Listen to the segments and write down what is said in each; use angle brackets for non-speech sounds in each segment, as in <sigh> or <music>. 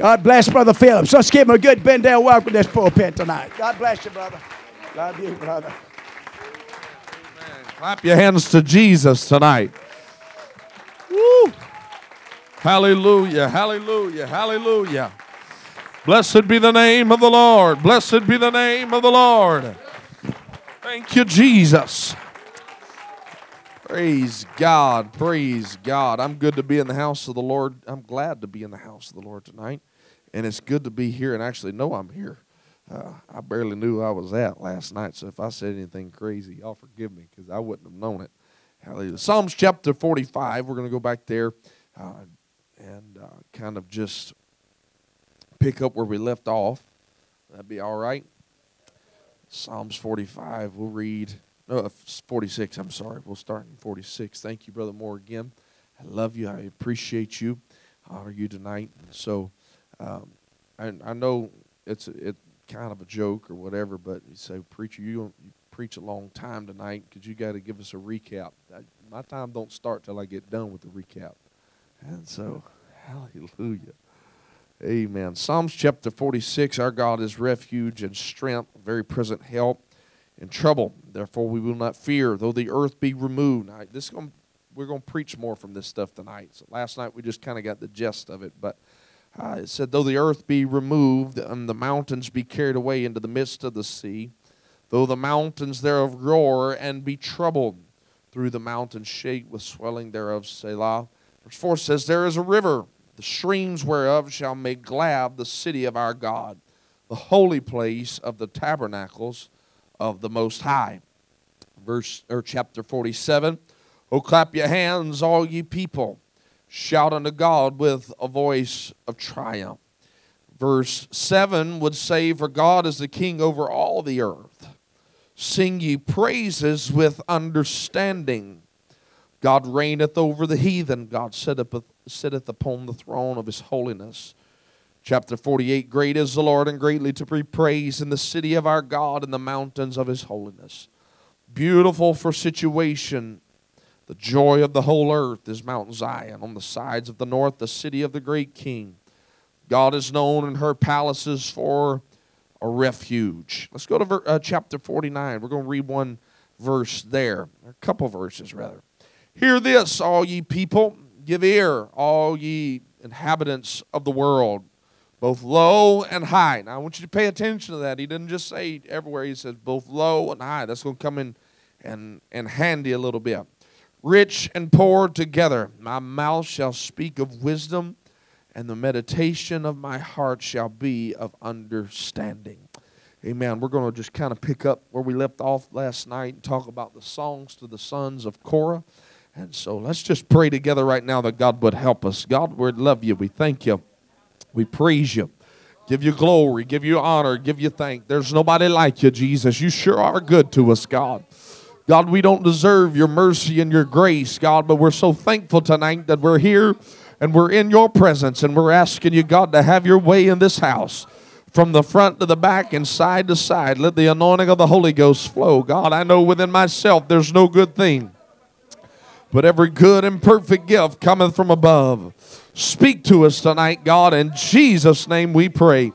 God bless Brother Phillips. Let's give him a good bend down welcome this pulpit tonight. God bless you, brother. Love you, brother. Clap your hands to Jesus tonight. Woo. Hallelujah, hallelujah, hallelujah. Blessed be the name of the Lord. Blessed be the name of the Lord. Thank you, Jesus. Praise God. Praise God. I'm good to be in the house of the Lord. I'm glad to be in the house of the Lord tonight. And it's good to be here and actually know I'm here. Uh, I barely knew I was at last night, so if I said anything crazy, y'all forgive me because I wouldn't have known it. Hallelujah. Psalms chapter 45, we're going to go back there uh, and uh, kind of just pick up where we left off. That'd be all right. Psalms 45, we'll read, no, 46, I'm sorry. We'll start in 46. Thank you, Brother Moore, again. I love you. I appreciate you. Honor you tonight. And so um, I, I know it's it kind of a joke or whatever, but you say, preacher, you you preach a long time tonight because you got to give us a recap. I, my time don't start till I get done with the recap, and so <laughs> hallelujah, amen. Psalms chapter forty-six: Our God is refuge and strength, very present help in trouble. Therefore, we will not fear, though the earth be removed. Now, this is gonna, we're going to preach more from this stuff tonight. So last night we just kind of got the gist of it, but uh, it said, Though the earth be removed and the mountains be carried away into the midst of the sea, though the mountains thereof roar and be troubled, through the mountains shake with swelling thereof, Selah. Verse 4 says, There is a river, the streams whereof shall make glad the city of our God, the holy place of the tabernacles of the Most High. Verse or chapter 47. Oh, clap your hands, all ye people shout unto God with a voice of triumph. Verse 7 would say, For God is the king over all the earth. Sing ye praises with understanding. God reigneth over the heathen. God sitteth, sitteth upon the throne of his holiness. Chapter 48 Great is the Lord and greatly to be praised in the city of our God in the mountains of his holiness. Beautiful for situation the joy of the whole earth is Mount Zion. On the sides of the north, the city of the great king. God is known in her palaces for a refuge. Let's go to ver- uh, chapter 49. We're going to read one verse there, a couple verses rather. Hear this, all ye people. Give ear, all ye inhabitants of the world, both low and high. Now, I want you to pay attention to that. He didn't just say everywhere, he says both low and high. That's going to come in and, and handy a little bit rich and poor together. My mouth shall speak of wisdom, and the meditation of my heart shall be of understanding. Amen. We're going to just kind of pick up where we left off last night and talk about the songs to the sons of Korah. And so let's just pray together right now that God would help us. God, we love you. We thank you. We praise you. Give you glory, give you honor, give you thank. There's nobody like you, Jesus. You sure are good to us, God. God, we don't deserve your mercy and your grace, God, but we're so thankful tonight that we're here and we're in your presence and we're asking you, God, to have your way in this house from the front to the back and side to side. Let the anointing of the Holy Ghost flow. God, I know within myself there's no good thing, but every good and perfect gift cometh from above. Speak to us tonight, God. In Jesus' name we pray.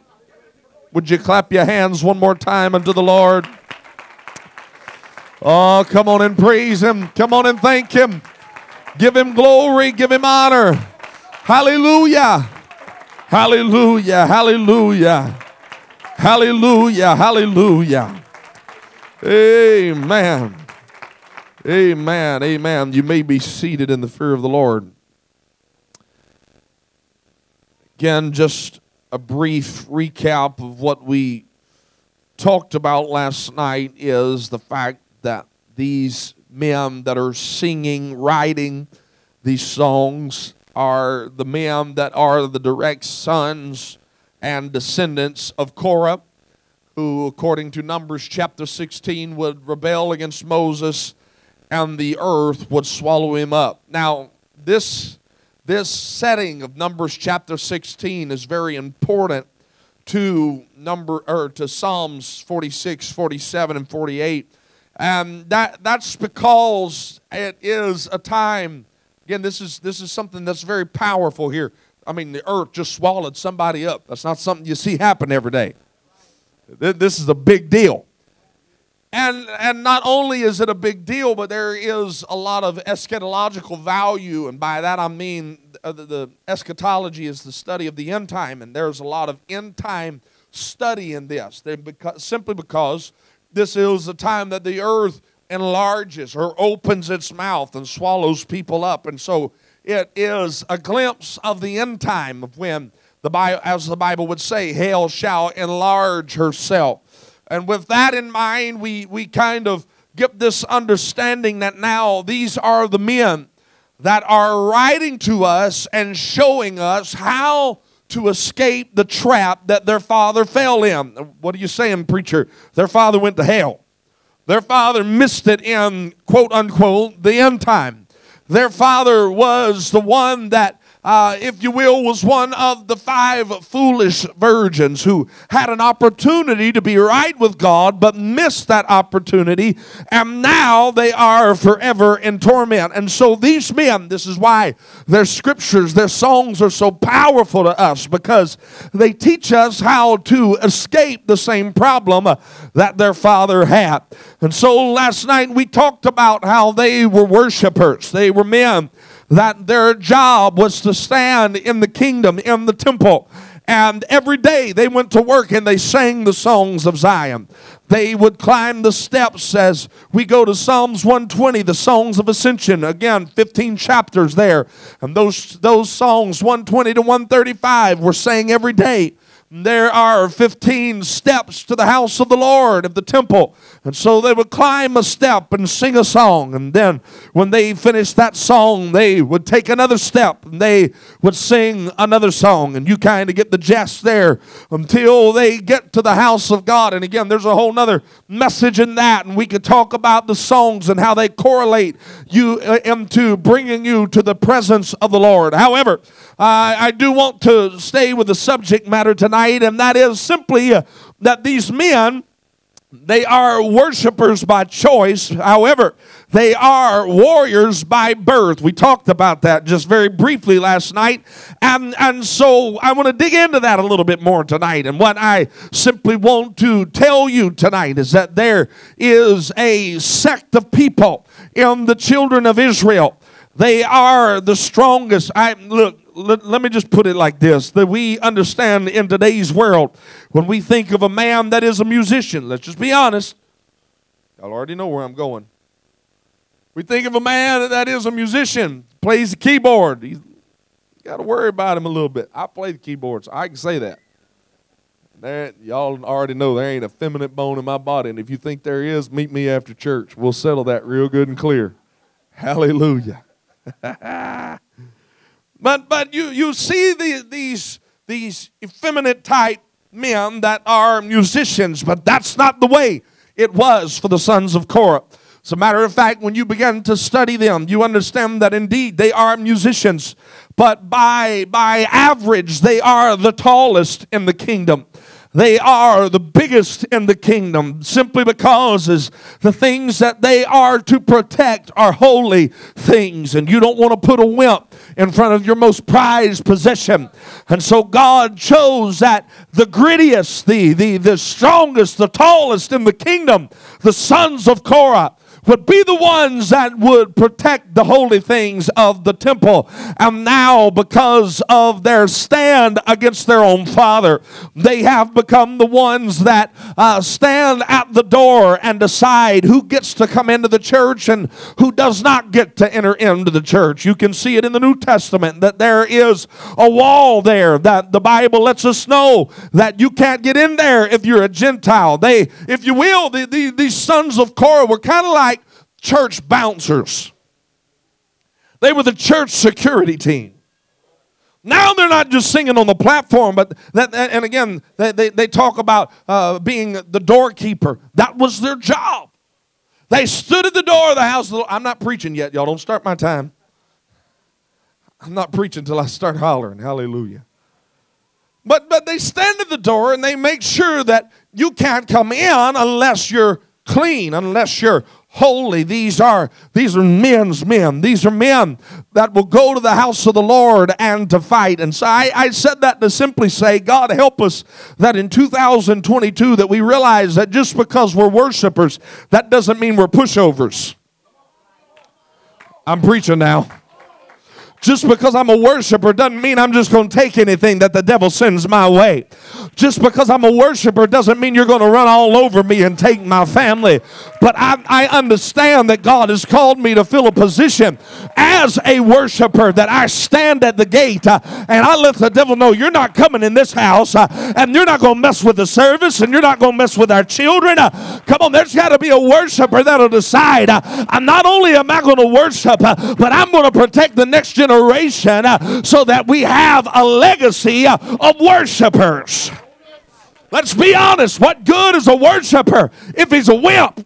Would you clap your hands one more time unto the Lord? Oh, come on and praise Him. Come on and thank Him. Give Him glory. Give Him honor. Hallelujah. Hallelujah. Hallelujah. Hallelujah. Hallelujah. Amen. Amen. Amen. You may be seated in the fear of the Lord. Again, just a brief recap of what we talked about last night is the fact that these men that are singing, writing these songs are the men that are the direct sons and descendants of Korah, who, according to Numbers chapter 16, would rebel against Moses and the earth would swallow him up. Now, this, this setting of Numbers chapter 16 is very important to number or to Psalms 46, 47, and 48 and that, that's because it is a time, again, this is, this is something that's very powerful here. I mean, the earth just swallowed somebody up. That's not something you see happen every day. This is a big deal. And, and not only is it a big deal, but there is a lot of eschatological value. And by that I mean uh, the, the eschatology is the study of the end time. And there's a lot of end time study in this. Because, simply because this is the time that the earth enlarges or opens its mouth and swallows people up. And so it is a glimpse of the end time of when the Bible, as the Bible would say, hell shall enlarge herself. And with that in mind, we, we kind of get this understanding that now these are the men that are writing to us and showing us how to escape the trap that their father fell in. What are you saying, preacher? Their father went to hell. Their father missed it in, quote unquote, the end time. Their father was the one that uh, if you will, was one of the five foolish virgins who had an opportunity to be right with God but missed that opportunity, and now they are forever in torment. And so these men, this is why their scriptures, their songs are so powerful to us because they teach us how to escape the same problem that their father had. And so last night we talked about how they were worshipers, they were men that their job was to stand in the kingdom, in the temple. And every day they went to work and they sang the songs of Zion. They would climb the steps as we go to Psalms 120, the songs of ascension. Again, 15 chapters there. And those, those songs, 120 to 135, were sang every day. There are 15 steps to the house of the Lord of the temple. And so they would climb a step and sing a song. And then when they finished that song, they would take another step and they would sing another song. And you kind of get the jest there until they get to the house of God. And again, there's a whole nother message in that. And we could talk about the songs and how they correlate you uh, into bringing you to the presence of the Lord. However, I do want to stay with the subject matter tonight, and that is simply that these men they are worshipers by choice. However, they are warriors by birth. We talked about that just very briefly last night. And, and so I want to dig into that a little bit more tonight. And what I simply want to tell you tonight is that there is a sect of people in the children of Israel. They are the strongest. I look, let, let, me just put it like this that we understand in today's world when we think of a man that is a musician, let's just be honest. Y'all already know where I'm going. We think of a man that is a musician, plays the keyboard. He's got to worry about him a little bit. I play the keyboard, so I can say that. There, y'all already know there ain't a feminine bone in my body, and if you think there is, meet me after church. We'll settle that real good and clear. Hallelujah. <laughs> But but you you see the, these these effeminate type men that are musicians, but that's not the way it was for the sons of Korah. As a matter of fact, when you begin to study them, you understand that indeed they are musicians, but by by average they are the tallest in the kingdom. They are the biggest in the kingdom simply because the things that they are to protect are holy things and you don't want to put a wimp in front of your most prized possession. And so God chose that the grittiest, the, the, the strongest, the tallest in the kingdom, the sons of Korah would be the ones that would protect the holy things of the temple. And now, because of their stand against their own father, they have become the ones that uh, stand at the door and decide who gets to come into the church and who does not get to enter into the church. You can see it in the New Testament that there is a wall there that the Bible lets us know that you can't get in there if you're a Gentile. They, if you will, the, the, these sons of Korah were kind of like church bouncers. They were the church security team. Now they're not just singing on the platform, but that, and again, they, they, they talk about uh, being the doorkeeper. That was their job. They stood at the door of the house. Of the, I'm not preaching yet, y'all. Don't start my time. I'm not preaching until I start hollering. Hallelujah. But, but they stand at the door and they make sure that you can't come in unless you're clean, unless you're holy. These are these are men's men. These are men that will go to the house of the Lord and to fight. And so I, I said that to simply say, God help us that in 2022 that we realize that just because we're worshipers, that doesn't mean we're pushovers. I'm preaching now. Just because I'm a worshiper doesn't mean I'm just going to take anything that the devil sends my way. Just because I'm a worshiper doesn't mean you're going to run all over me and take my family. But I, I understand that God has called me to fill a position as a worshiper, that I stand at the gate uh, and I let the devil know you're not coming in this house uh, and you're not going to mess with the service and you're not going to mess with our children. Uh, come on, there's got to be a worshiper that'll decide. Uh, I'm not only am I going to worship, uh, but I'm going to protect the next generation uh, so that we have a legacy uh, of worshipers. Let's be honest. What good is a worshiper if he's a wimp?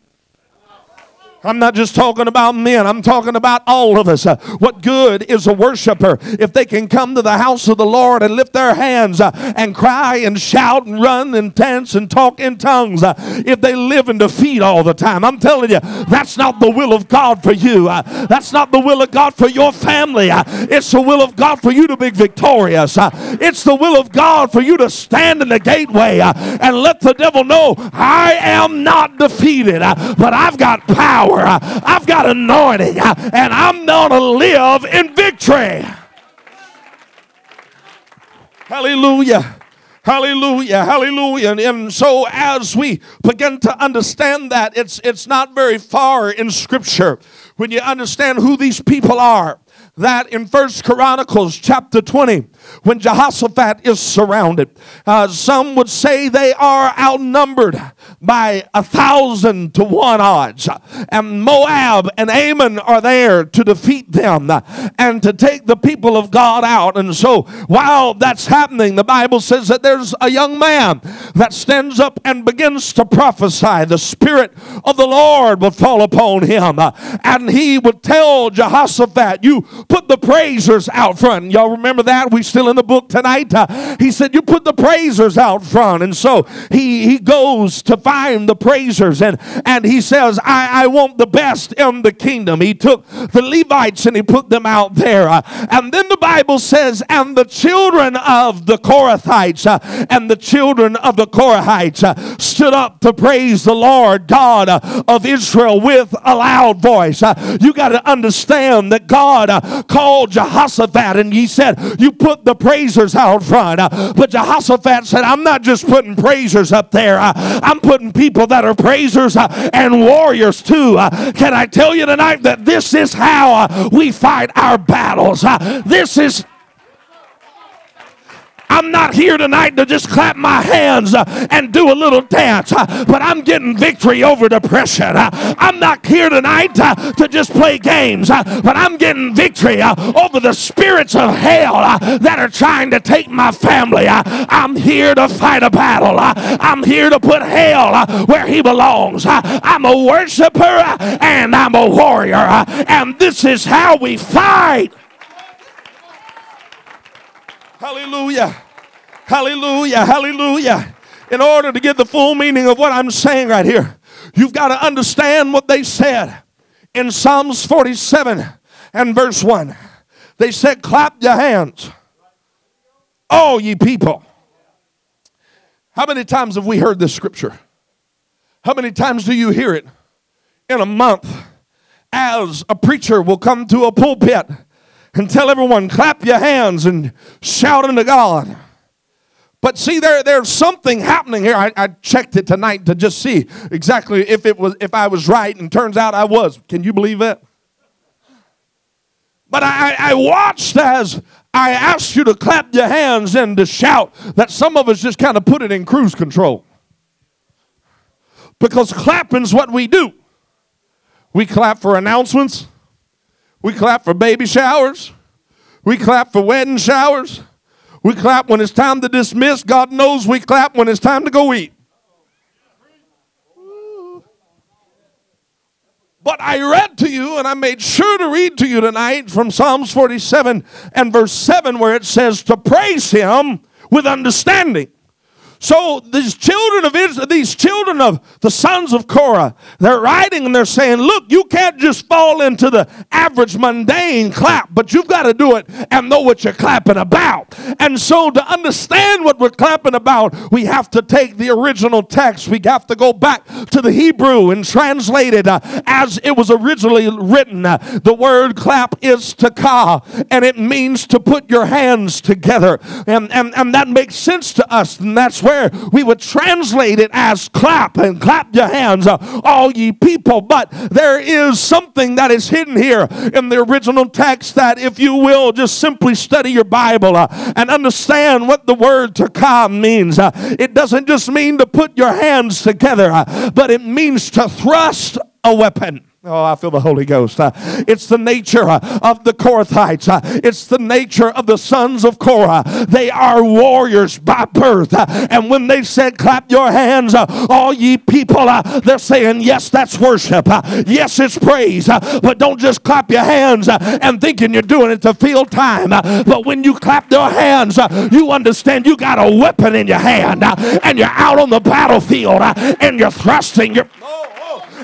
I'm not just talking about men, I'm talking about all of us. Uh, what good is a worshiper if they can come to the house of the Lord and lift their hands uh, and cry and shout and run and dance and talk in tongues uh, if they live in defeat all the time? I'm telling you, that's not the will of God for you. That's not the will of God for your family. It's the will of God for you to be victorious. It's the will of God for you to stand in the gateway and let the devil know I am not defeated, but I've got power power. I've got anointing, and I'm going to live in victory. Hallelujah. Hallelujah, hallelujah. And, and, so as we begin to understand that, it's it's not very far in scripture when you understand who these people are that in First Chronicles chapter 20, when Jehoshaphat is surrounded, uh, some would say they are outnumbered by a thousand to one odds. And Moab and Ammon are there to defeat them and to take the people of God out. And so while that's happening, the Bible says that there's a young man that stands up and begins to prophesy. The Spirit of the Lord will fall upon him. And he would tell Jehoshaphat, You put the praisers out front. Y'all remember that? We still in the book tonight. Uh, he said, You put the praisers out front. And so he, he goes to find the praisers and, and he says, I, I want the best in the kingdom. He took the Levites and he put them out there. Uh, and then the Bible says, And the children of the Kohathites uh, and the children of the Korahites uh, stood up to praise the Lord God uh, of Israel with a loud voice. Uh, you got to understand that God called Jehoshaphat and he said, You put the praisers out front. Uh, but Jehoshaphat said, I'm not just putting praisers up there, uh, I'm putting people that are praisers uh, and warriors too. Can I tell you tonight that this is how we fight our battles? This is I'm not here tonight to just clap my hands uh, and do a little dance, uh, but I'm getting victory over depression. Uh, I'm not here tonight uh, to just play games, uh, but I'm getting victory uh, over the spirits of hell that are trying to take my family. I'm here to fight a battle. I'm here to put hell where he belongs. I'm a worshiper and I'm a warrior, and this is how we fight. Hallelujah. Hallelujah. Hallelujah. In order to get the full meaning of what I'm saying right here, you've got to understand what they said in Psalms 47 and verse 1. They said, Clap your hands, all ye people. How many times have we heard this scripture? How many times do you hear it in a month as a preacher will come to a pulpit and tell everyone, clap your hands and shout unto God. But see, there, there's something happening here. I, I, checked it tonight to just see exactly if it was if I was right, and turns out I was. Can you believe that? But I, I watched as I asked you to clap your hands and to shout that some of us just kind of put it in cruise control. Because clapping's what we do. We clap for announcements. We clap for baby showers. We clap for wedding showers. We clap when it's time to dismiss. God knows we clap when it's time to go eat. But I read to you, and I made sure to read to you tonight from Psalms 47 and verse 7, where it says to praise Him with understanding. So these children of Israel, these children of the sons of Korah, they're writing and they're saying, look, you can't just fall into the average mundane clap, but you've got to do it and know what you're clapping about. And so to understand what we're clapping about, we have to take the original text. We have to go back to the Hebrew and translate it uh, as it was originally written. Uh, the word clap is takah, and it means to put your hands together. And, and, and that makes sense to us. And that's where we would translate it as clap and clap your hands, uh, all ye people. But there is something that is hidden here in the original text that, if you will, just simply study your Bible uh, and understand what the word takah means. Uh, it doesn't just mean to put your hands together, but it means to thrust a weapon. Oh, I feel the Holy Ghost. Uh, it's the nature uh, of the Korathites. Uh, it's the nature of the sons of Korah. They are warriors by birth. Uh, and when they said, clap your hands, uh, all ye people, uh, they're saying, yes, that's worship. yes, it's praise. but don't just clap your hands and thinking you're doing it to fill time. but when you clap your hands, you understand you got a weapon in your hand and you're out on the battlefield and you're thrusting. You're,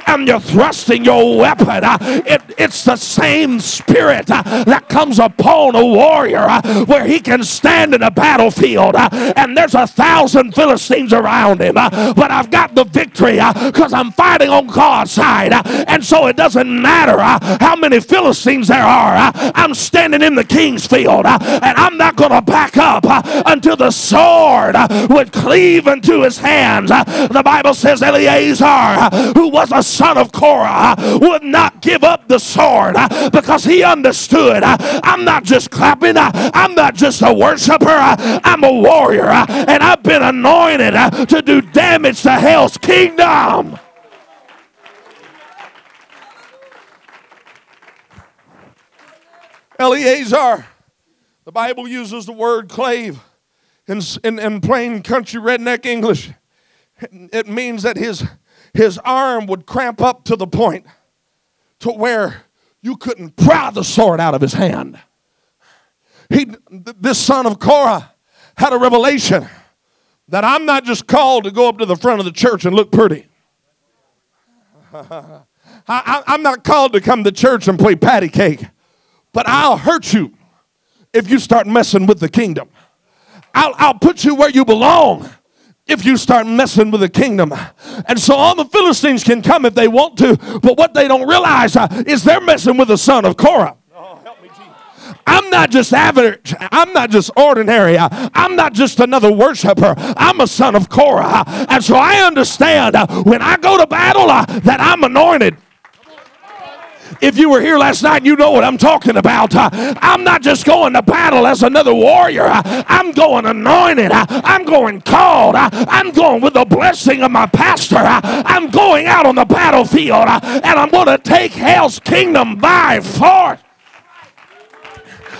and you're thrusting your weapon. Uh, it, it's the same spirit uh, that comes upon a warrior uh, where he can stand in a battlefield uh, and there's a thousand Philistines around him, uh, but I've got the victory uh, because I'm fighting on God's side. And so it doesn't matter how many Philistines there are. I'm standing in the king's field and I'm not going to back up until the sword would cleave into his hands. The Bible says Eleazar, who was a son of Korah uh, would not give up the sword uh, because he understood uh, I'm not just clapping, I'm not just a worshiper, I'm a warrior, and I've been anointed to do damage to hell's kingdom. Eleazar, the Bible uses the word clave in, in, in plain country redneck English. It means that his his arm would cramp up to the point to where you couldn't pry the sword out of his hand. He, this son of Korah had a revelation that I'm not just called to go up to the front of the church and look pretty. <laughs> I, am not called to come to church and play patty cake, but I'll hurt you if you start messing with the kingdom. I'll, I'll put you where you belong if you start messing with the kingdom. And so all the Philistines can come if they want to, but what they don't realize uh, is they're messing with the son of Korah. I'm not just average. I'm not just ordinary. I'm not just another worshiper. I'm a son of Korah. And so I understand uh, when I go to battle uh, that I'm anointed. If you were here last night, you know what I'm talking about. Uh, I'm not just going to battle as another warrior, uh, I'm going anointed, uh, I'm going called, I'm going with the blessing of my pastor. I'm going out on the battlefield and I'm going to take hell's kingdom by force.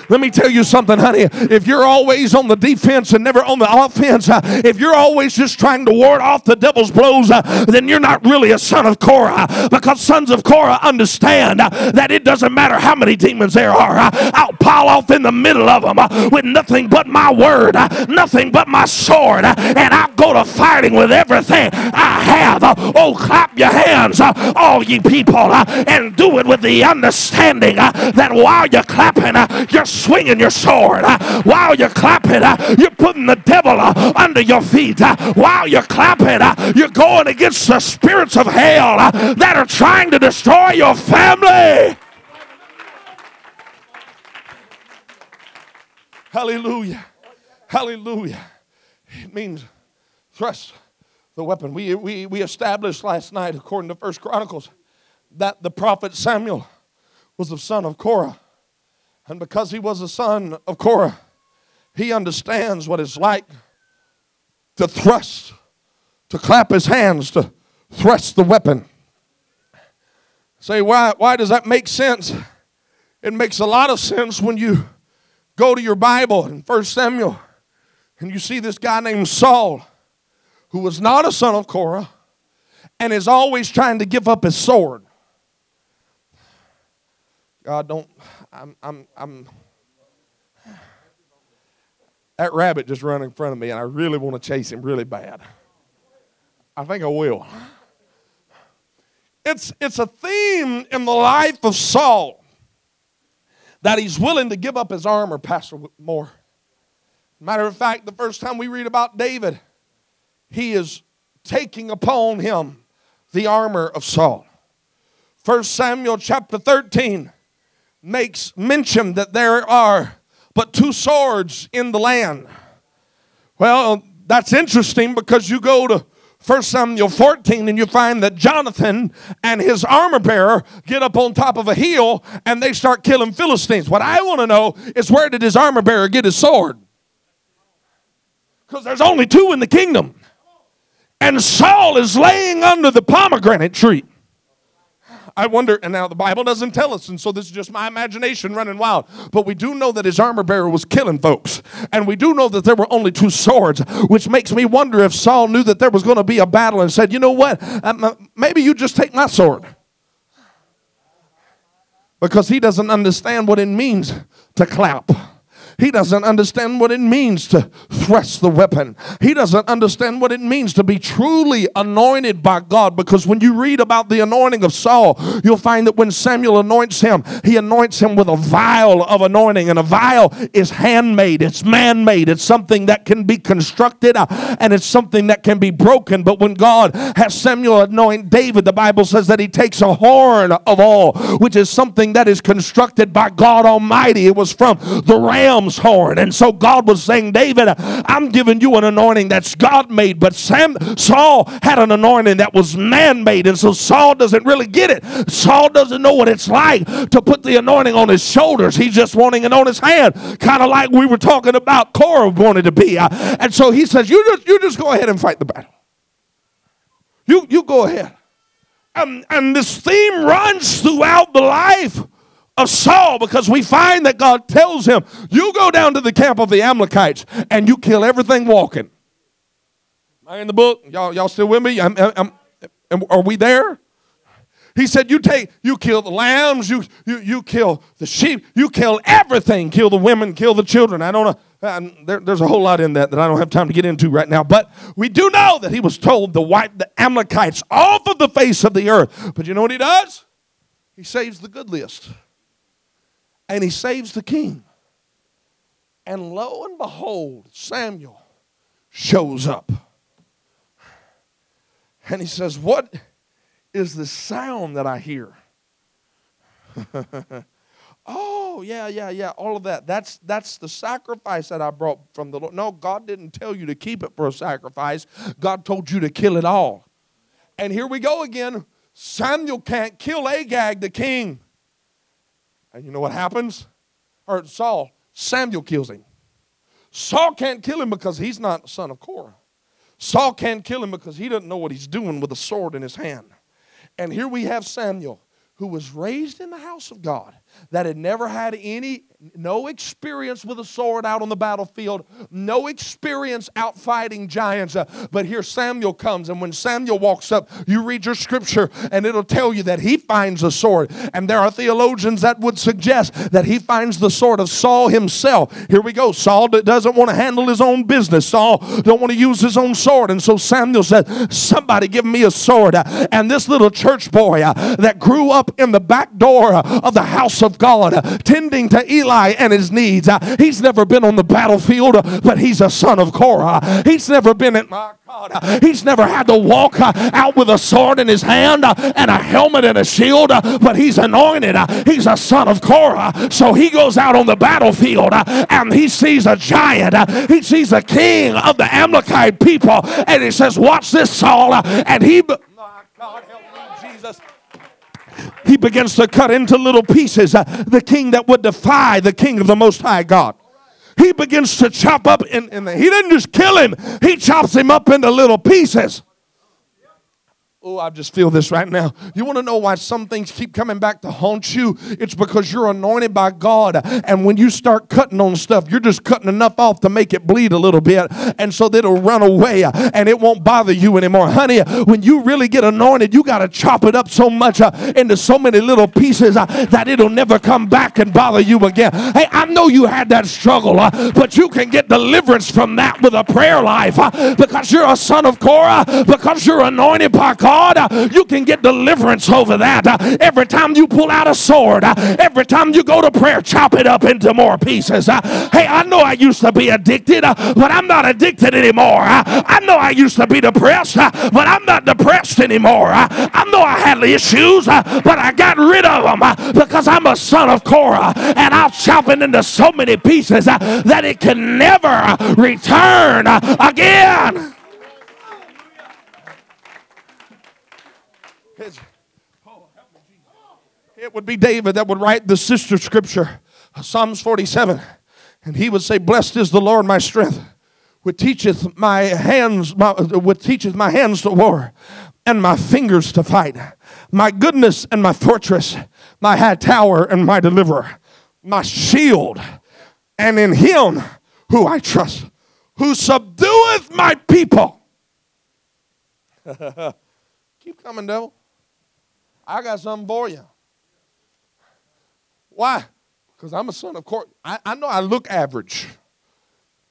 Let me tell you something, honey. If you're always on the defense and never on the offense, uh, if you're always just trying to ward off the devil's blows, uh, then you're not really a son of Korah. Because sons of Korah understand uh, that it doesn't matter how many demons there are. Uh, I'll pile off in the middle of them uh, with nothing but my word, uh, nothing but my sword, and I'll go to fighting with everything I have. oh, clap your hands, all ye people, and do it with the understanding that while you're clapping, you're swinging your sword, uh, while you're clapping, uh, you're putting the devil uh, under your feet. While you're clapping, you're going against the spirits of hell that are trying to destroy your family. Hallelujah. Hallelujah. It means thrust the weapon. We, we, we established last night, according to First Chronicles, that the prophet Samuel was the son of Korah. And because he was a son of Korah, he understands what it's like to thrust, to clap his hands, to thrust the weapon. Say, why, why does that make sense? It makes a lot of sense when you go to your Bible in 1 Samuel and you see this guy named Saul who was not a son of Korah and is always trying to give up his sword. God, don't, I'm, I'm, I'm, That rabbit just ran in front of me, and I really want to chase him really bad. I think I will. It's, it's a theme in the life of Saul that he's willing to give up his armor, Pastor Moore. Matter of fact, the first time we read about David, he is taking upon him the armor of Saul. First Samuel chapter 13 makes mention that there are but two swords in the land. Well, that's interesting because you go to 1 Samuel 14 and you find that Jonathan and his armor bearer get up on top of a hill and they start killing Philistines. What I want to know is where did his armor bearer get his sword? Because there's only two in the kingdom. And Saul is laying under the pomegranate tree. I wonder, and now the Bible doesn't tell us, and so this is just my imagination running wild. But we do know that his armor bearer was killing folks. And we do know that there were only two swords, which makes me wonder if Saul knew that there was going to be a battle and said, you know what? Um, maybe you just take my sword. Because he doesn't understand what it means to clap. He doesn't understand what it means to thrust the weapon. He doesn't understand what it means to be truly anointed by God because when you read about the anointing of Saul, you'll find that when Samuel anoints him, he anoints him with a vial of anointing. And a vial is handmade, it's man made, it's something that can be constructed uh, and it's something that can be broken. But when God has Samuel anoint David, the Bible says that he takes a horn of all, which is something that is constructed by God Almighty. It was from the ram horn. And so God was saying, David, I'm giving you an anointing that's God made, but Sam, Saul had an anointing that was man made. And so Saul doesn't really get it. Saul doesn't know what it's like to put the anointing on his shoulders. He's just wanting it on his hand, kind of like we were talking about Korah wanted to be. Uh, and so he says, You just, you just go ahead and fight the battle. You, you go ahead. And, and this theme runs throughout the life of Saul because we find that God tells him, You go down to the camp of the Amalekites and you kill everything walking. Am I in the book? Y'all, y'all still with me? I'm, I'm, I'm, are we there? He said, You take, you kill the lambs, you, you, you kill the sheep, you kill everything, kill the women, kill the children. I don't know. There, there's a whole lot in that that I don't have time to get into right now. But we do know that he was told to wipe the Amalekites off of the face of the earth. But you know what he does? He saves the good list and he saves the king. And lo and behold, Samuel shows up. And he says, What is the sound that I hear? <laughs> oh, yeah, yeah, yeah, all of that. That's that's the sacrifice that I brought from the Lord. No, God didn't tell you to keep it for a sacrifice. God told you to kill it all. And here we go again. Samuel can't kill Agag the king. And you know what happens? Or Saul, Samuel kills him. Saul can't kill him because he's not a son of Korah. Saul can't kill him because he doesn't know what he's doing with a sword in his hand. And here we have Samuel, who was raised in the house of God, that had never had any no experience with a sword out on the battlefield, no experience out fighting giants. Uh, but here Samuel comes, and when Samuel walks up, you read your scripture, and it'll tell you that he finds a sword. And there are theologians that would suggest that he finds the sword of Saul himself. Here we go. Saul doesn't want to handle his own business. Saul don't want to use his own sword, and so Samuel said, "Somebody give me a sword." Uh, and this little church boy uh, that grew up in the back door of the house of God, tending to Eli and his needs. He's never been on the battlefield, but he's a son of Korah. He's never been at my God. He's never had to walk out with a sword in his hand and a helmet and a shield, but he's anointed. He's a son of Korah. So he goes out on the battlefield and he sees a giant. He sees a king of the Amalekite people. And he says, Watch this, Saul. And he. God, help me, Jesus he begins to cut into little pieces uh, the king that would defy the king of the Most High God. He begins to chop up, and he didn't just kill him, he chops him up into little pieces. Oh, I just feel this right now. You want to know why some things keep coming back to haunt you? It's because you're anointed by God. And when you start cutting on stuff, you're just cutting enough off to make it bleed a little bit. And so that it'll run away and it won't bother you anymore. Honey, when you really get anointed, you got to chop it up so much uh, into so many little pieces uh, that it'll never come back and bother you again. Hey, I know you had that struggle, uh, but you can get deliverance from that with a prayer life uh, because you're a son of Korah, because you're anointed by God. God, uh, you can get deliverance over that. Uh, every time you pull out a sword, uh, every time you go to prayer, chop it up into more pieces. Uh, hey, I know I used to be addicted, uh, but I'm not addicted anymore. Uh, I know I used to be depressed, but I'm not depressed anymore. I know I had issues, but I got rid of them because I'm a son of Korah and I'll chop it into so many pieces that it can never return again. It would be David that would write the sister scripture, Psalms 47. And he would say, Blessed is the Lord my strength, which teacheth my hands, my, which teacheth my hands to war and my fingers to fight. My goodness and my fortress, my high tower and my deliverer, my shield, and in him who I trust, who subdueth my people. <laughs> Keep coming, devil. I got something for you. Why? Because I'm a son of court. I, I know I look average,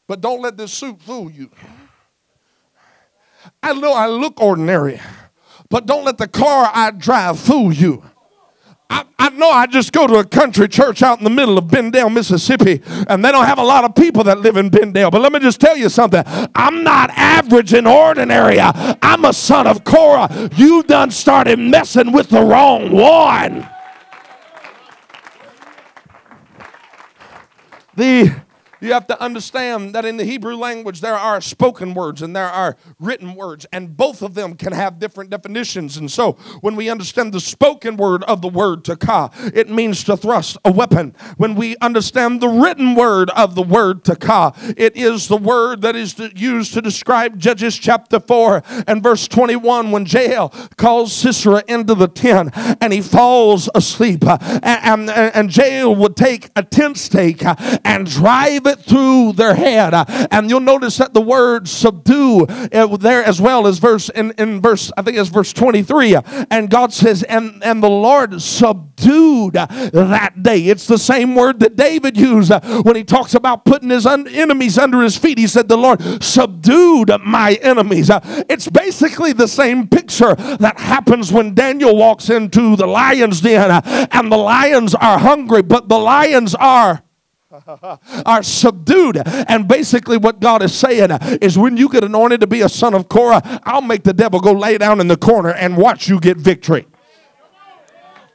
but don't let this suit fool you. I know I look ordinary, but don't let the car I drive fool you. I, I, know I just go to a country church out in the middle of Benndale, Mississippi, and they don't have a lot of people that live in Benndale. But let me just tell you something. I'm not average and ordinary. I'm a son of Korah. You done started messing with the wrong one. The you have to understand that in the Hebrew language there are spoken words and there are written words, and both of them can have different definitions. And so, when we understand the spoken word of the word taka, it means to thrust a weapon. When we understand the written word of the word taka, it is the word that is used to describe Judges chapter 4 and verse 21 when Jael calls Sisera into the tent and he falls asleep. Uh, and, and, and Jael would take a tent stake uh, and drive it through their head. Uh, and you'll notice that the word subdue uh, there as well as verse in, in verse, I think it's verse 23. Uh, and God says, and, and the Lord subdued that day. It's the same word that David used uh, when he talks about putting his un- enemies under his feet. He said, The Lord subdued my enemies. It's basically the same picture that happens when Daniel walks into the lion's den and the lions are hungry, but the lions are <laughs> are subdued. And basically, what God is saying is when you get anointed to be a son of Korah, I'll make the devil go lay down in the corner and watch you get victory.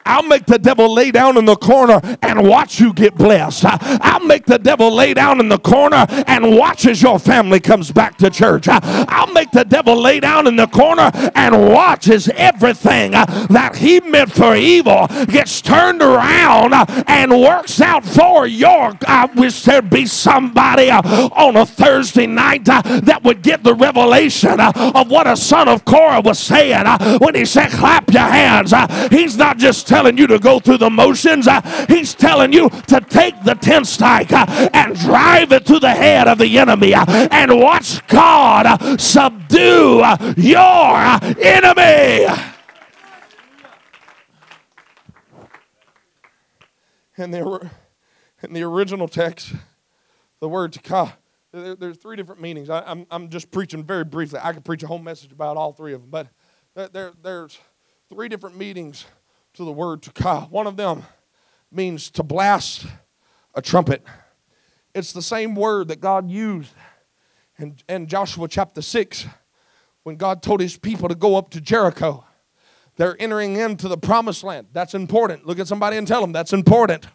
I'll make the devil lay down in the corner and watch you get blessed. I'll make the devil lay down in the corner and watch as your family comes back to church. I'll make the devil lay down in the corner and watch as everything that he meant for evil gets turned around and works out for your. I wish there'd be somebody on a Thursday night that would get the revelation of what a son of Korah was saying when he said, Clap your hands. He's not just telling you to go through the motions. Uh, he's telling you to take the tent stike uh, and drive it to the head of the enemy uh, and watch God subdue your enemy. In the, in the original text, the word taka, there, there's three different meanings. I, am I'm, I'm just preaching very briefly. I could preach a whole message about all three of them, but there, there's three different meanings to the word taka. One of them means to blast a trumpet. It's the same word that God used in, in Joshua chapter 6 when God told his people to go up to Jericho. They're entering into the promised land. That's important. Look at somebody and tell them that's important.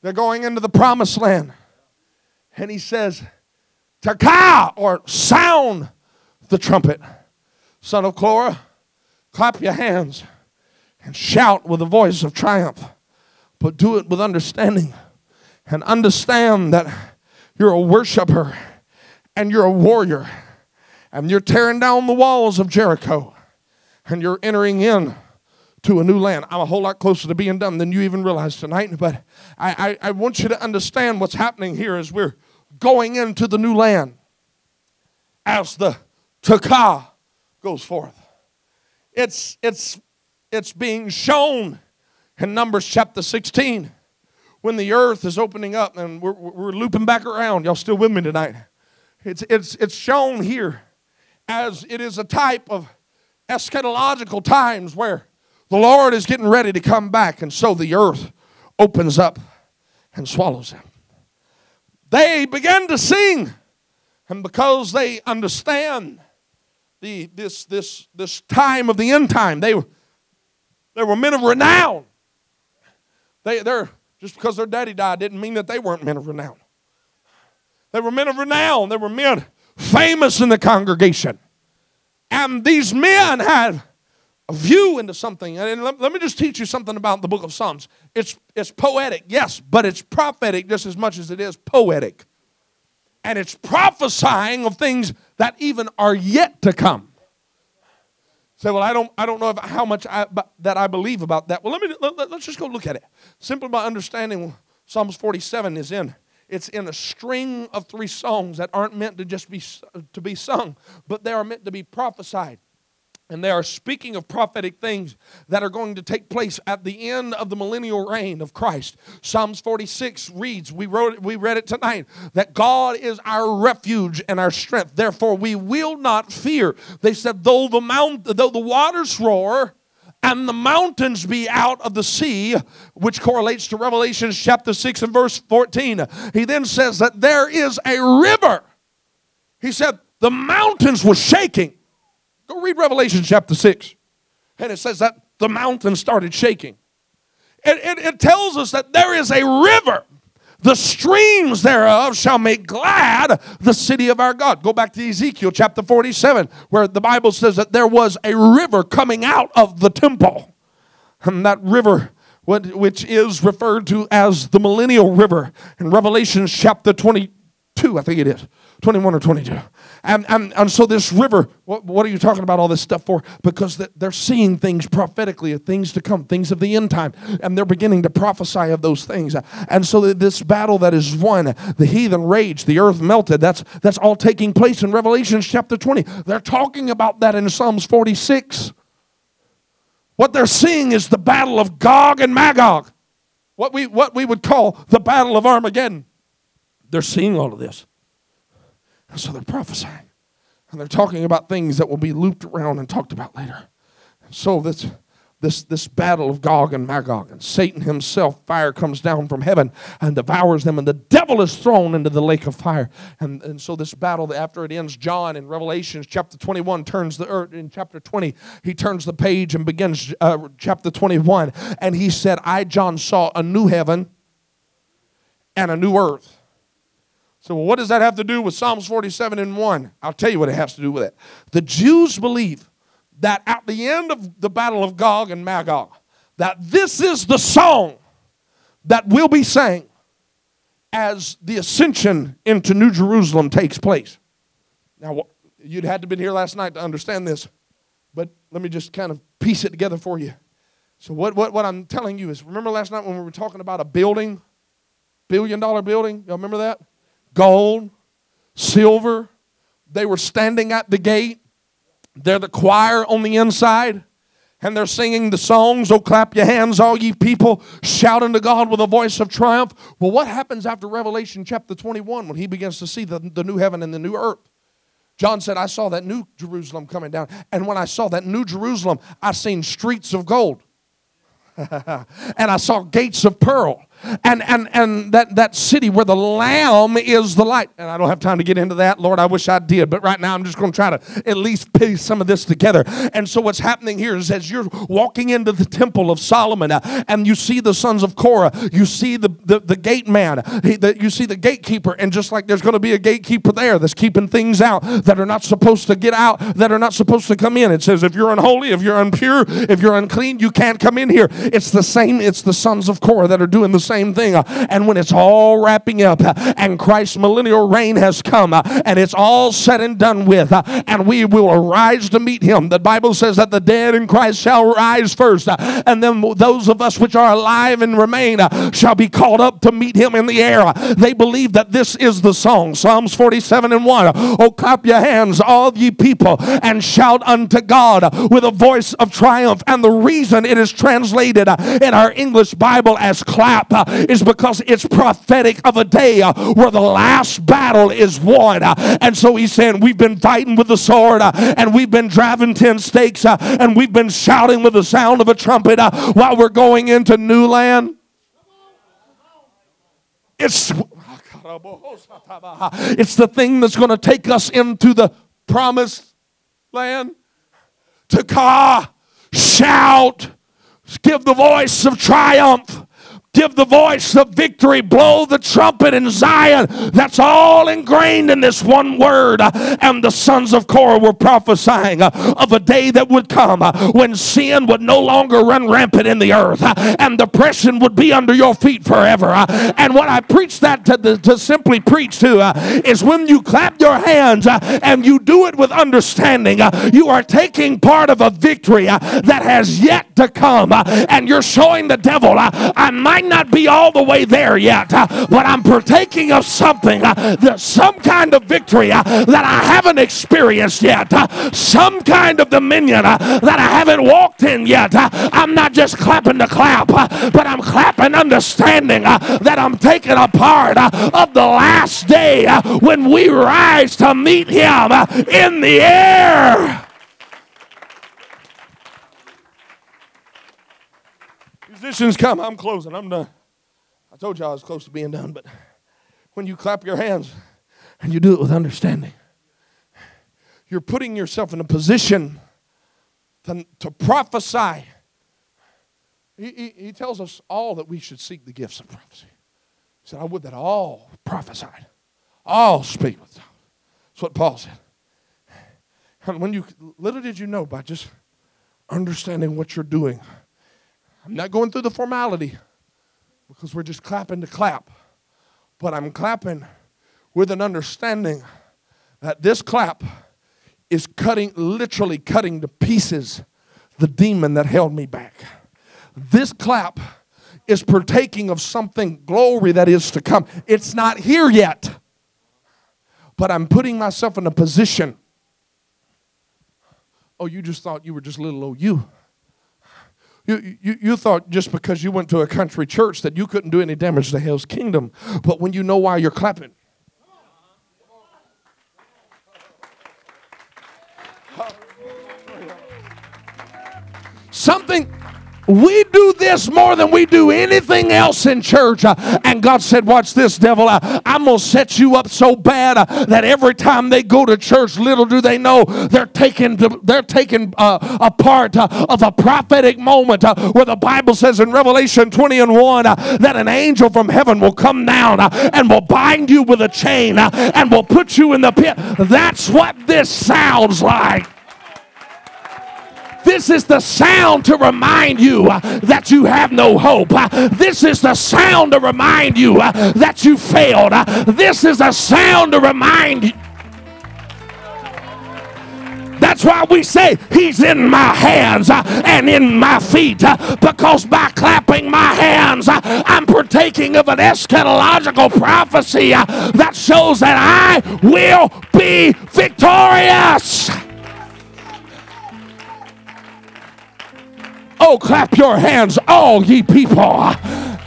They're going into the promised land. And he says, Taka, or sound the trumpet. Son of Korah, clap your hands and shout with a voice of triumph, but do it with understanding and understand that you're a worshiper and you're a warrior and you're tearing down the walls of Jericho and you're entering in to a new land. I'm a whole lot closer to being done than you even realize tonight, but I, I, I want you to understand what's happening here as we're going into the new land as the Takah goes forth. It's, it's, it's being shown in Numbers chapter 16 when the earth is opening up and we're, we're looping back around. Y'all still with me tonight? It's, it's, it's shown here as it is a type of eschatological times where the Lord is getting ready to come back, and so the earth opens up and swallows him. They began to sing, and because they understand the, this, this, this time of the end time, they, they were men of renown. They, they're, just because their daddy died didn't mean that they weren't men of renown. They were men of renown. They were men famous in the congregation. And these men had a view into something. And let, let, me just teach you something about the book of Psalms. It's, it's poetic, yes, but it's prophetic just as much as it is poetic. And it's prophesying of things that even are yet to come. Say, well, I don't, I don't know if, how much I, that I believe about that. Well, let me let, let's just go look at it. Simply by understanding Psalms 47 is in it's in a string of three songs that aren't meant to just be to be sung, but they are meant to be prophesied. And they are speaking of prophetic things that are going to take place at the end of the millennial reign of Christ. Psalms 46 reads, we, wrote, it, we read it tonight, that God is our refuge and our strength. Therefore, we will not fear. They said, though the, mount, though the waters roar, and the mountains be out of the sea, which correlates to Revelation chapter 6 and verse 14. He then says that there is a river. He said the mountains were shaking. Go read Revelation chapter 6. And it says that the mountain started shaking. It, it, it tells us that there is a river the streams thereof shall make glad the city of our God. Go back to Ezekiel chapter 47, where the Bible says that there was a river coming out of the temple. And that river, which is referred to as the millennial river in Revelation chapter 22, I think it is. 21 or 22. And, and, and so this river, what, what are you talking about all this stuff for? Because they're seeing things prophetically, things to come, things of the end time, and they're beginning to prophesy of those things. And so this battle that is won, the heathen rage, the earth melted, that's, that's all taking place in Revelation chapter 20. They're talking about that in Psalms 46. What they're seeing is the battle of Gog and Magog, what we, what we would call the battle of Armageddon. They're seeing all of this. And so they're prophesying. And they're talking about things that will be looped around and talked about later. So this, this, this battle of Gog and Magog, and Satan himself, fire comes down from heaven and devours them, and the devil is thrown into the lake of fire. And, and so this battle, after it ends, John in Revelation chapter 21 turns the earth, in chapter 20, he turns the page and begins uh, chapter 21. And he said, I, John, saw a new heaven and a new earth so, well, what does that have to do with Psalms 47 and 1? I'll tell you what it has to do with it. The Jews believe that at the end of the battle of Gog and Magog, that this is the song that will be sang as the ascension into New Jerusalem takes place. Now, you'd had to been here last night to understand this, but let me just kind of piece it together for you. So, what, what, what I'm telling you is remember last night when we were talking about a building, billion dollar building? Y'all remember that? Gold, silver. They were standing at the gate. They're the choir on the inside. And they're singing the songs, Oh, clap your hands, all ye people, shouting to God with a voice of triumph. Well, what happens after Revelation chapter 21 when he begins to see the, the new heaven and the new earth? John said, I saw that new Jerusalem coming down. And when I saw that new Jerusalem, I seen streets of gold. <laughs> and I saw gates of pearl and and and that that city where the lamb is the light. And i don't have time to get into that. Lord i wish i did but right now i'm just going to try to at least piece some of this together. And so what's happening here is as you're walking into the temple of solomon uh, and you see the sons of korah you see the the, the gate man he, the, you see the gatekeeper and just like there's going to be a gatekeeper there that's keeping things out that are not supposed to get out that are not supposed to come in. It says if you're unholy if you're impure if you're unclean you can't come in here. It's the same it's the sons of korah that are doing the same thing. Uh, and when it's all wrapping up uh, and Christ's millennial reign has come uh, and it's all said and done with, and we will arise to meet him, the Bible says that the dead in Christ shall rise first, and then those of us which are alive and remain shall be called up to meet him in the air. They believe that this is the song. Psalms 47 and 1. Oh, clap your hands, all ye people, and shout unto God with a voice of triumph. And the reason it is translated in our English Bible as clap Uh, is because it's prophetic of a day uh, where the last battle is won. Uh, and so he's saying, We've been fighting with the sword, and we've been driving 10 stakes, and we've been shouting with the sound of a trumpet while we're going into new land. It's it's the thing that's going to take us into the promised land. To caw, shout, give the voice of triumph Give the voice of victory. Blow the trumpet in Zion. That's all ingrained in this one word. And the sons of Korah were prophesying uh, of a day that would come uh, when sin would no longer run rampant in the earth uh, and depression would be under your feet forever. And what I preach that to, to simply preach to is when you clap your hands and you do it with understanding, you are taking part of a victory that has yet to come. Uh, and you're showing the devil, uh, I might not be all the way there yet, uh, but I'm partaking of something, uh, some kind of victory uh, that I haven't experienced yet, uh, some kind of dominion that I haven't walked in yet. I'm not just clapping to clap, but I'm clapping understanding that I'm taking a part of the last day when we rise to meet Him in the air. Musicians come. I'm closing. I'm done. I told you I was close to being done, but when you clap your hands and you do it with understanding, you're putting yourself in a position to, to prophesy. He, he, he tells us all that we should seek the gifts of prophecy. He said, I would that all prophesied, all speak with tongues. That's what Paul said. And when you, little did you know by just understanding what you're doing, I'm not going through the formality because we're just clapping to clap. But I'm clapping with an understanding that this clap is cutting, literally cutting to pieces the demon that held me back. This clap is partaking of something glory that is to come. It's not here yet, but I'm putting myself in a position. Oh, you just thought you were just little old you. You, you, you thought just because you went to a country church that you couldn't do any damage to hell's kingdom. But when you know why you're clapping, something we do this more than we do anything else in church. Uh, and God said, Watch this, devil. Uh, I'm going to set you up so bad uh, that every time they go to church, little do they know they're taking, they're taking a part of a prophetic moment where the Bible says in Revelation 20 and 1 that an angel from heaven will come down and will bind you with a chain and will put you in the pit. That's what this sounds like. This is the sound to remind you uh, that you have no hope. Uh, this is the sound to remind you uh, that you failed. This is a sound to remind you. That's why we say he's in my hands and in my feet because by clapping my hands, I'm partaking of an eschatological prophecy that shows that I will be victorious. Oh, clap your hands, all ye people,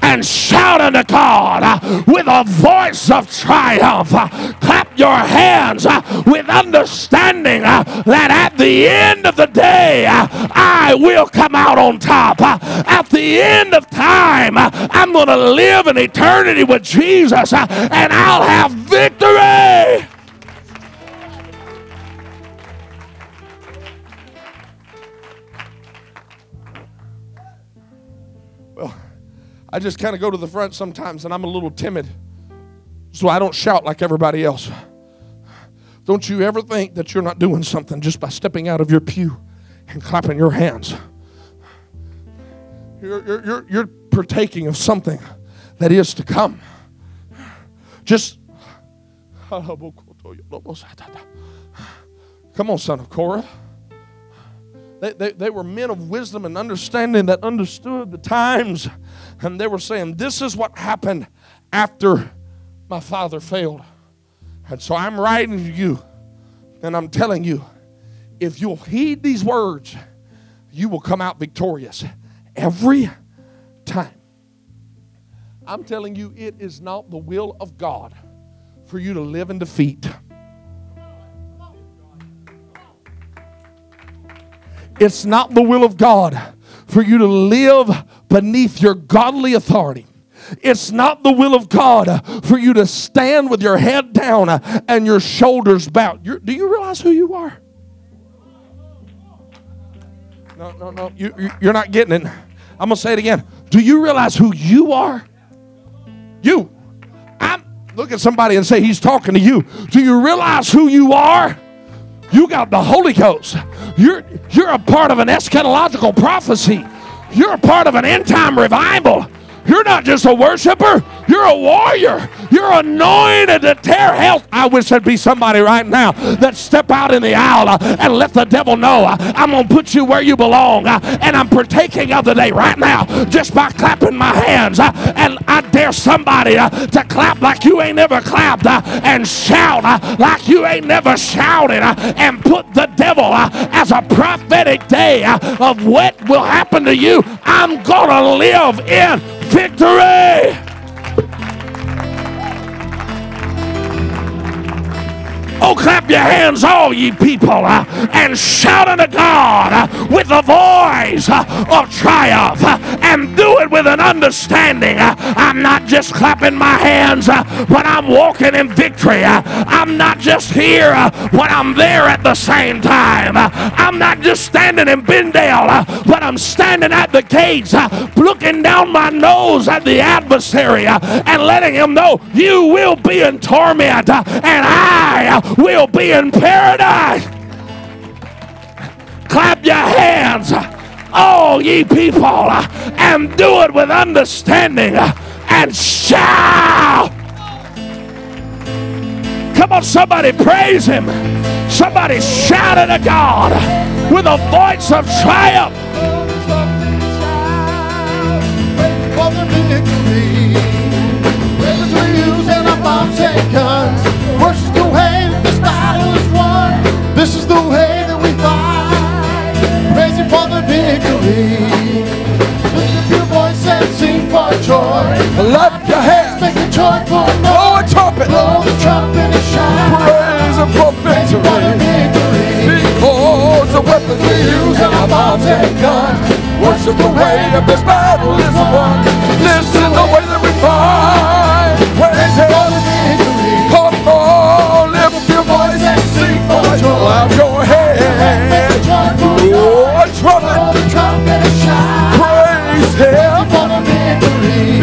and shout unto God with a voice of triumph. Clap your hands with understanding that at the end of the day, I will come out on top. At the end of time, I'm going to live in eternity with Jesus, and I'll have victory. I just kind of go to the front sometimes and I'm a little timid. So I don't shout like everybody else. Don't you ever think that you're not doing something just by stepping out of your pew and clapping your hands. You're, you're, you're, you're partaking of something that is to come. Just come on, son of Korah. They, they, they were men of wisdom and understanding that understood the times. And they were saying, This is what happened after my father failed. And so I'm writing to you and I'm telling you, if you'll heed these words, you will come out victorious every time. I'm telling you, it is not the will of God for you to live in defeat. It's not the will of God for you to live beneath your godly authority. It's not the will of God uh, for you to stand with your head down uh, and your shoulders bowed. You're, do you realize who you are? No, no, no. You, you're not getting it. I'm going to say it again. Do you realize who you are? You. I'm look at somebody and say he's talking to you. Do you realize who you are? You got the Holy Ghost. You're, you're a part of an eschatological prophecy. You're a part of an end time revival. You're not just a worshiper, you're a warrior. You're anointed to tear hell. I wish there'd be somebody right now that step out in the aisle uh, and let the devil know uh, I'm going to put you where you belong. Uh, and I'm partaking of the day right now just by clapping my hands. Uh, and I dare somebody uh, to clap like you ain't never clapped uh, and shout like you ain't never shouted and put the devil as a prophetic day of what will happen to you. I'm going to live in victory. Oh, clap your hands, all ye people, uh, and shout unto God uh, with a voice uh, of triumph, uh, and do it with an understanding. Uh, I'm not just clapping my hands, uh, but I'm walking in victory. I'm not just here, but I'm there at the same time. I'm not just standing in Benndale, but I'm standing at the gates, looking down my nose at the adversary, and letting him know you will be in torment, and I will be in paradise. Clap your hands, all ye people, and do it with understanding and shout. Come on, somebody praise him. Somebody shout it at God with a voice of triumph. Worship Worship the way of this battle is won. This is the way that we fight. Praise Him. Come on, lift up your voice and sing for joy. Clap your hands. Oh, A trumpet. Praise Him.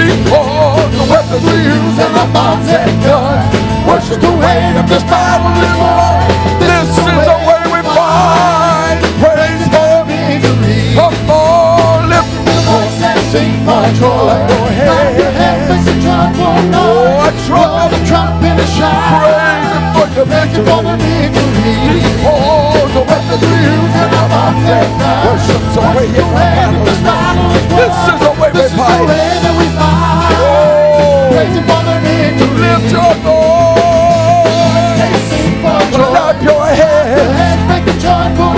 Because the weapons we use and the bombs and guns. Worship the way of this battle is won. This is the way sing for joy. Go ahead. Blow a trumpet. Praise Him for your victory. Because the weapons we use and the bombs and guns. Worship the way you fight. This is the way that we fight. Oh, lift your voice. Clap your hands.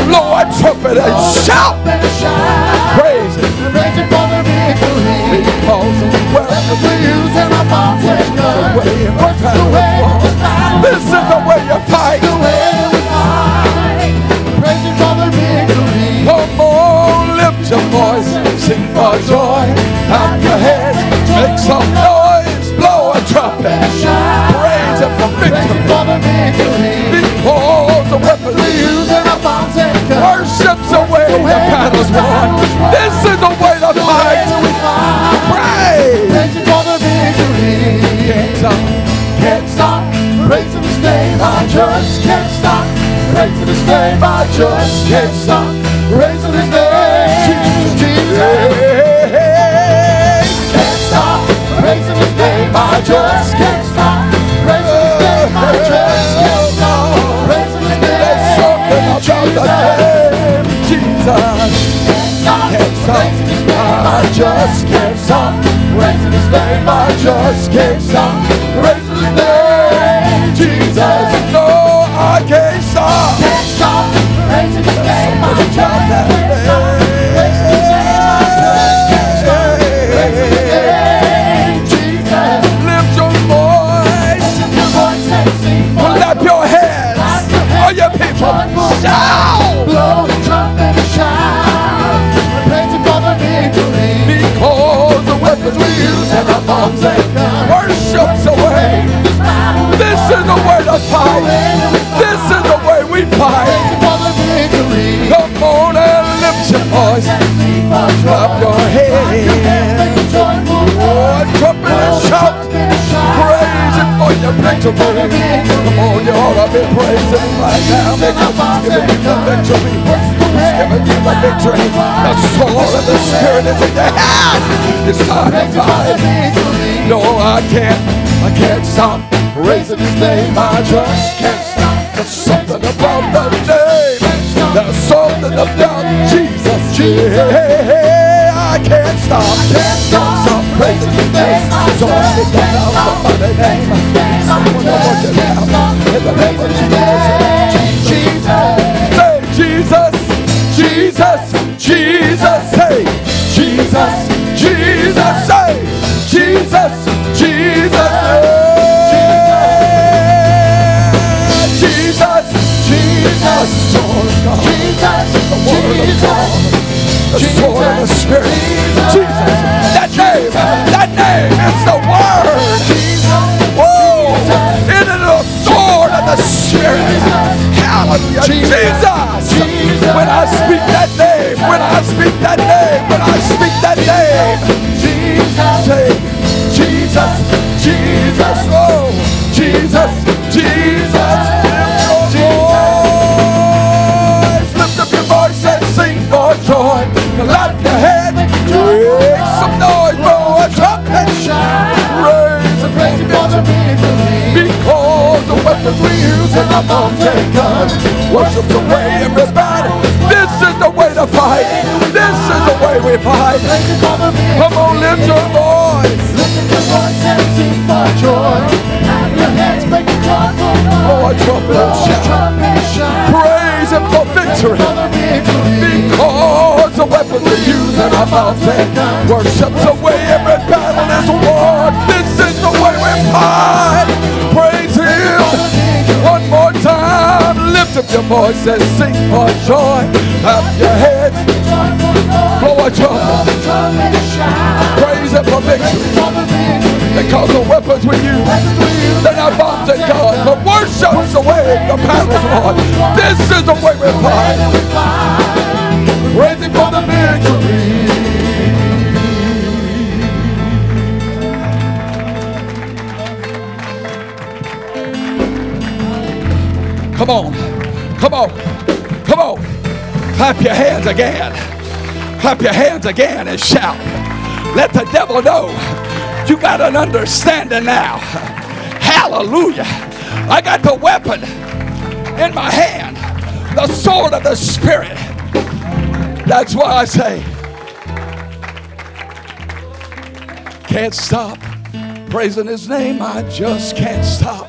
Blow a trumpet and shout. Praise Him. The we and the bombs and guns. This is the way you fight. Come on, lift your voice, sing for joy. Clap your hands, make some noise, just can't stop. raising His name, Jesus. Can't stop. Praising His name, I just can't stop. Praising His name, I just can't stop. Praising His There's something name, about the name Jesus. Can't stop. I just can't stop. Praising His name, I just can't stop. Praising His name, Jesus. Worship's away. This is the way fight. This is the way we fight. Voice. Joy. your. Make joyful Oh, trumpet and shout. Praise Him for your victory. Come on, you ought to be praising right now because He's giving you the victory. He's giving you the victory. The sword of the Spirit is in your hand. It's time to fight. No, I can't. I can't stop praising His name. I just can't stop. There's something about the name. There's something about Jesus. Yeah, I can't stop. Can't stop praising His name. So I lift up now somebody's name. Someone to work it out. In the name of Jesus. Jesus. Say Jesus. Jesus. Jesus. Jesus. The sword of the Spirit. Jesus. That name. That name is the word. Whoa. It is the sword of the Spirit. Hallelujah. Jesus. When I speak that name, when I speak that name, when I speak that name, Jesus. Say, Jesus, Jesus, oh, Jesus, the weapons we use in our bombs and guns worship's the way everybody. This is the way to fight. This is the way we fight. Praise Him for the victory. Come on, lift your voice. Lift your voice and sing for joy. Clap your hands, make a joyful noise. Blow trumpet shout. Trumpet and shout. Praise Him for victory. For the. Because the weapons we use in our and worship's the way every battle is won. This is the way we fight. Lift your voice and sing for joy. Clap your hands. Blow a trumpet. And. Praise Him for victory. Because the weapons we use, they're not bombs and guns, but worship's the way the battle's won. This is the way we fight. Praise Him for the victory. Come on, come on, come on. Clap your hands again. Clap your hands again and shout. Let the devil know you got an understanding now. Hallelujah. I got the weapon in my hand, the sword of the Spirit. That's why I say, can't stop praising his name. I just can't stop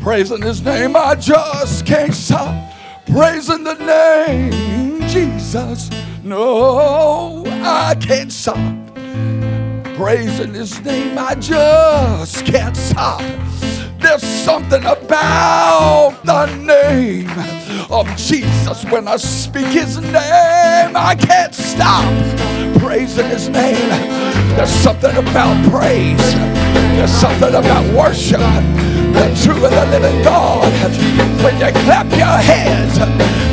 praising his name. I just can't stop praising the name Jesus. No, I can't stop praising his name. I just can't stop. There's something about the name of Jesus. When I speak his name, I can't stop praising his name. There's something about praise. There's something about worship. The true and the living God.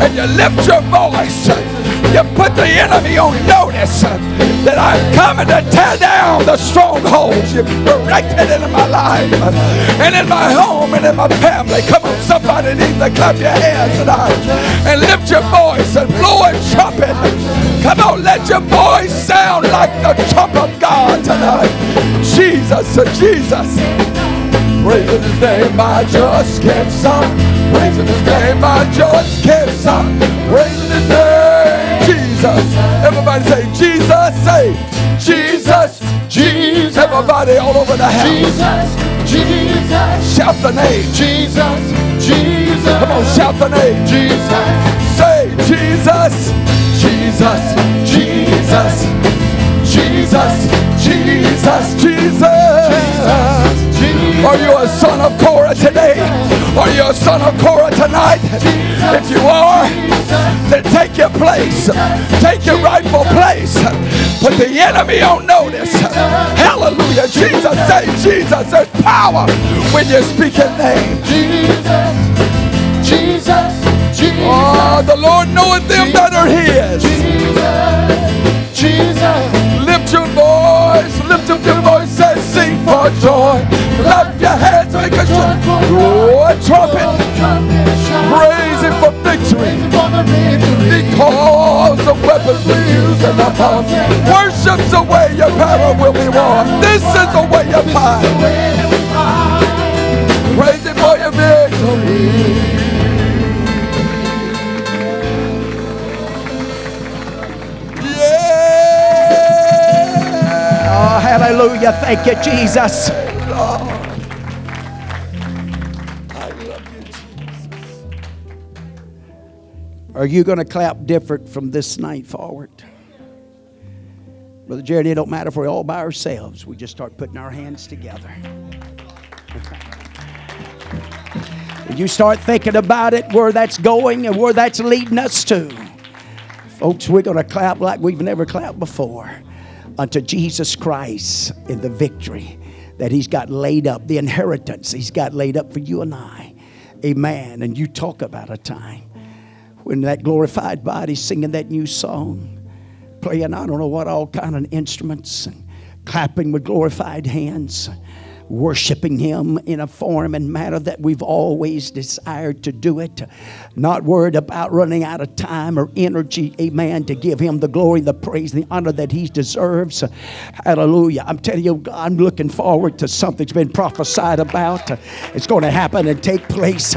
And you lift your voice, you put the enemy on notice that I'm coming to tear down the strongholds you've erected in my life and in my home and in my family. Come on, somebody needs to clap your hands tonight and lift your voice and blow a trumpet. Come on, let your voice sound like the trump of God tonight. Jesus, Jesus. Praising his name, I just can't stop. Praising his name, I just can't stop. Praising his name, Jesus. Everybody say, Jesus, say, Jesus, Jesus. Everybody all over the house. Jesus, Jesus, Shout the name. Jesus, Jesus. Come on, shout the name. Jesus, Say, Jesus, Jesus, Jesus, Jesus, Jesus, Jesus. Are you a son of Korah today? Are you a son of Korah tonight? If you are, then take your place. Take your rightful place. Put the enemy on notice. Hallelujah. Jesus, say Jesus. There's power when you speak his name. Jesus, Jesus, Jesus. Oh, the Lord knoweth them that are his. Jesus, Jesus. Lift your voice, lift up your voice, for joy. Clap your hands, make a joy. Trumpet, praise him for victory. Because the weapons we use in the past. Worship's the way your power will be won. This is the way you find. Praise him for your victory. Hallelujah. Thank you, Jesus. Are you going to clap different from this night forward? Brother Jared, it don't matter if we're all by ourselves. We just start putting our hands together. You start thinking about it, where that's going and where that's leading us to, folks, we're going to clap like we've never clapped before unto Jesus Christ in the victory that He's got laid up, the inheritance He's got laid up for you and I. Amen. And you talk about a time when that glorified body's singing that new song, playing I don't know what all kind of instruments and clapping with glorified hands, worshiping Him in a form and manner that we've always desired to do it, not worried about running out of time or energy, amen, to give Him the glory, the praise, the honor that He deserves. Hallelujah. I'm telling you, I'm looking forward to something that's been prophesied about. It's going to happen and take place.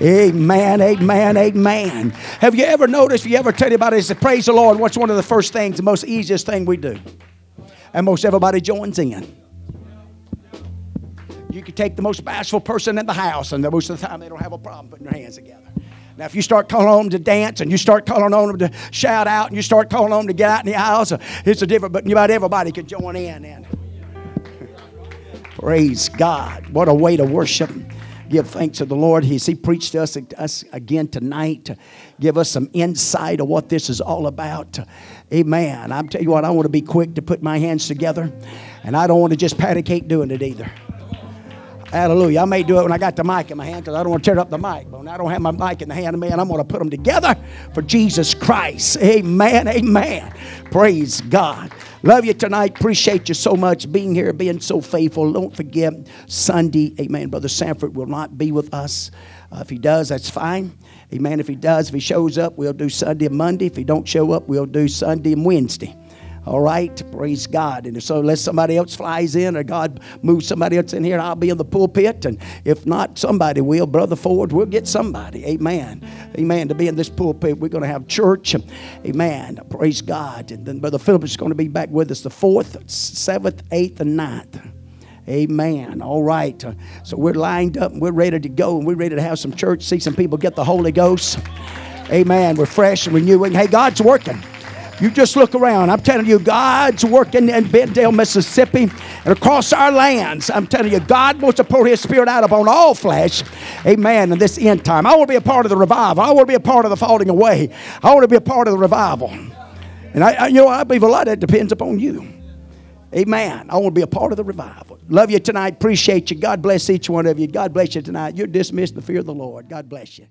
Amen, amen, amen. Have you ever noticed, if you ever tell anybody, say, praise the Lord, what's one of the first things, the most easiest thing we do? And most everybody joins in. You could take the most bashful person in the house, and most of the time they don't have a problem putting their hands together. Now, if you start calling on them to dance and you start calling on them to shout out and you start calling on them to get out in the aisles, it's a different, but about everybody can join in. And praise God. What a way to worship. Give thanks to the Lord. He's, he preached to us, us again tonight to give us some insight of what this is all about. Amen. I'm telling you what, I want to be quick to put my hands together, and I don't want to just pat a cake doing it either. Hallelujah. I may do it when I got the mic in my hand because I don't want to tear up the mic. But when I don't have my mic in the hand of man, I'm going to put them together for Jesus Christ. Amen. Amen. Praise God. Love you tonight. Appreciate you so much being here, being so faithful. Don't forget Sunday. Amen. Brother Sanford will not be with us. Uh, if he does, that's fine. Amen. If he does, if he shows up, we'll do Sunday and Monday. If he don't show up, we'll do Sunday and Wednesday. All right, praise God. And so, unless somebody else flies in or God moves somebody else in here, I'll be in the pulpit. And if not, somebody will. Brother Ford, we'll get somebody. Amen. Amen. To be in this pulpit, we're going to have church. Amen. Praise God. And then Brother Philip is going to be back with us the 4th, 7th, 8th, and 9th. Amen. All right. So we're lined up and we're ready to go and we're ready to have some church, see some people get the Holy Ghost. Amen. We're fresh and renewing. Hey, God's working. You just look around. I'm telling you, God's working in Benndale, Mississippi, and across our lands. I'm telling you, God wants to pour His Spirit out upon all flesh. Amen. In this end time, I want to be a part of the revival. I want to be a part of the falling away. I want to be a part of the revival. And I, I you know, I believe a lot of that depends upon you. Amen. I want to be a part of the revival. Love you tonight. Appreciate you. God bless each one of you. God bless you tonight. You're dismissed in the fear of the Lord. God bless you.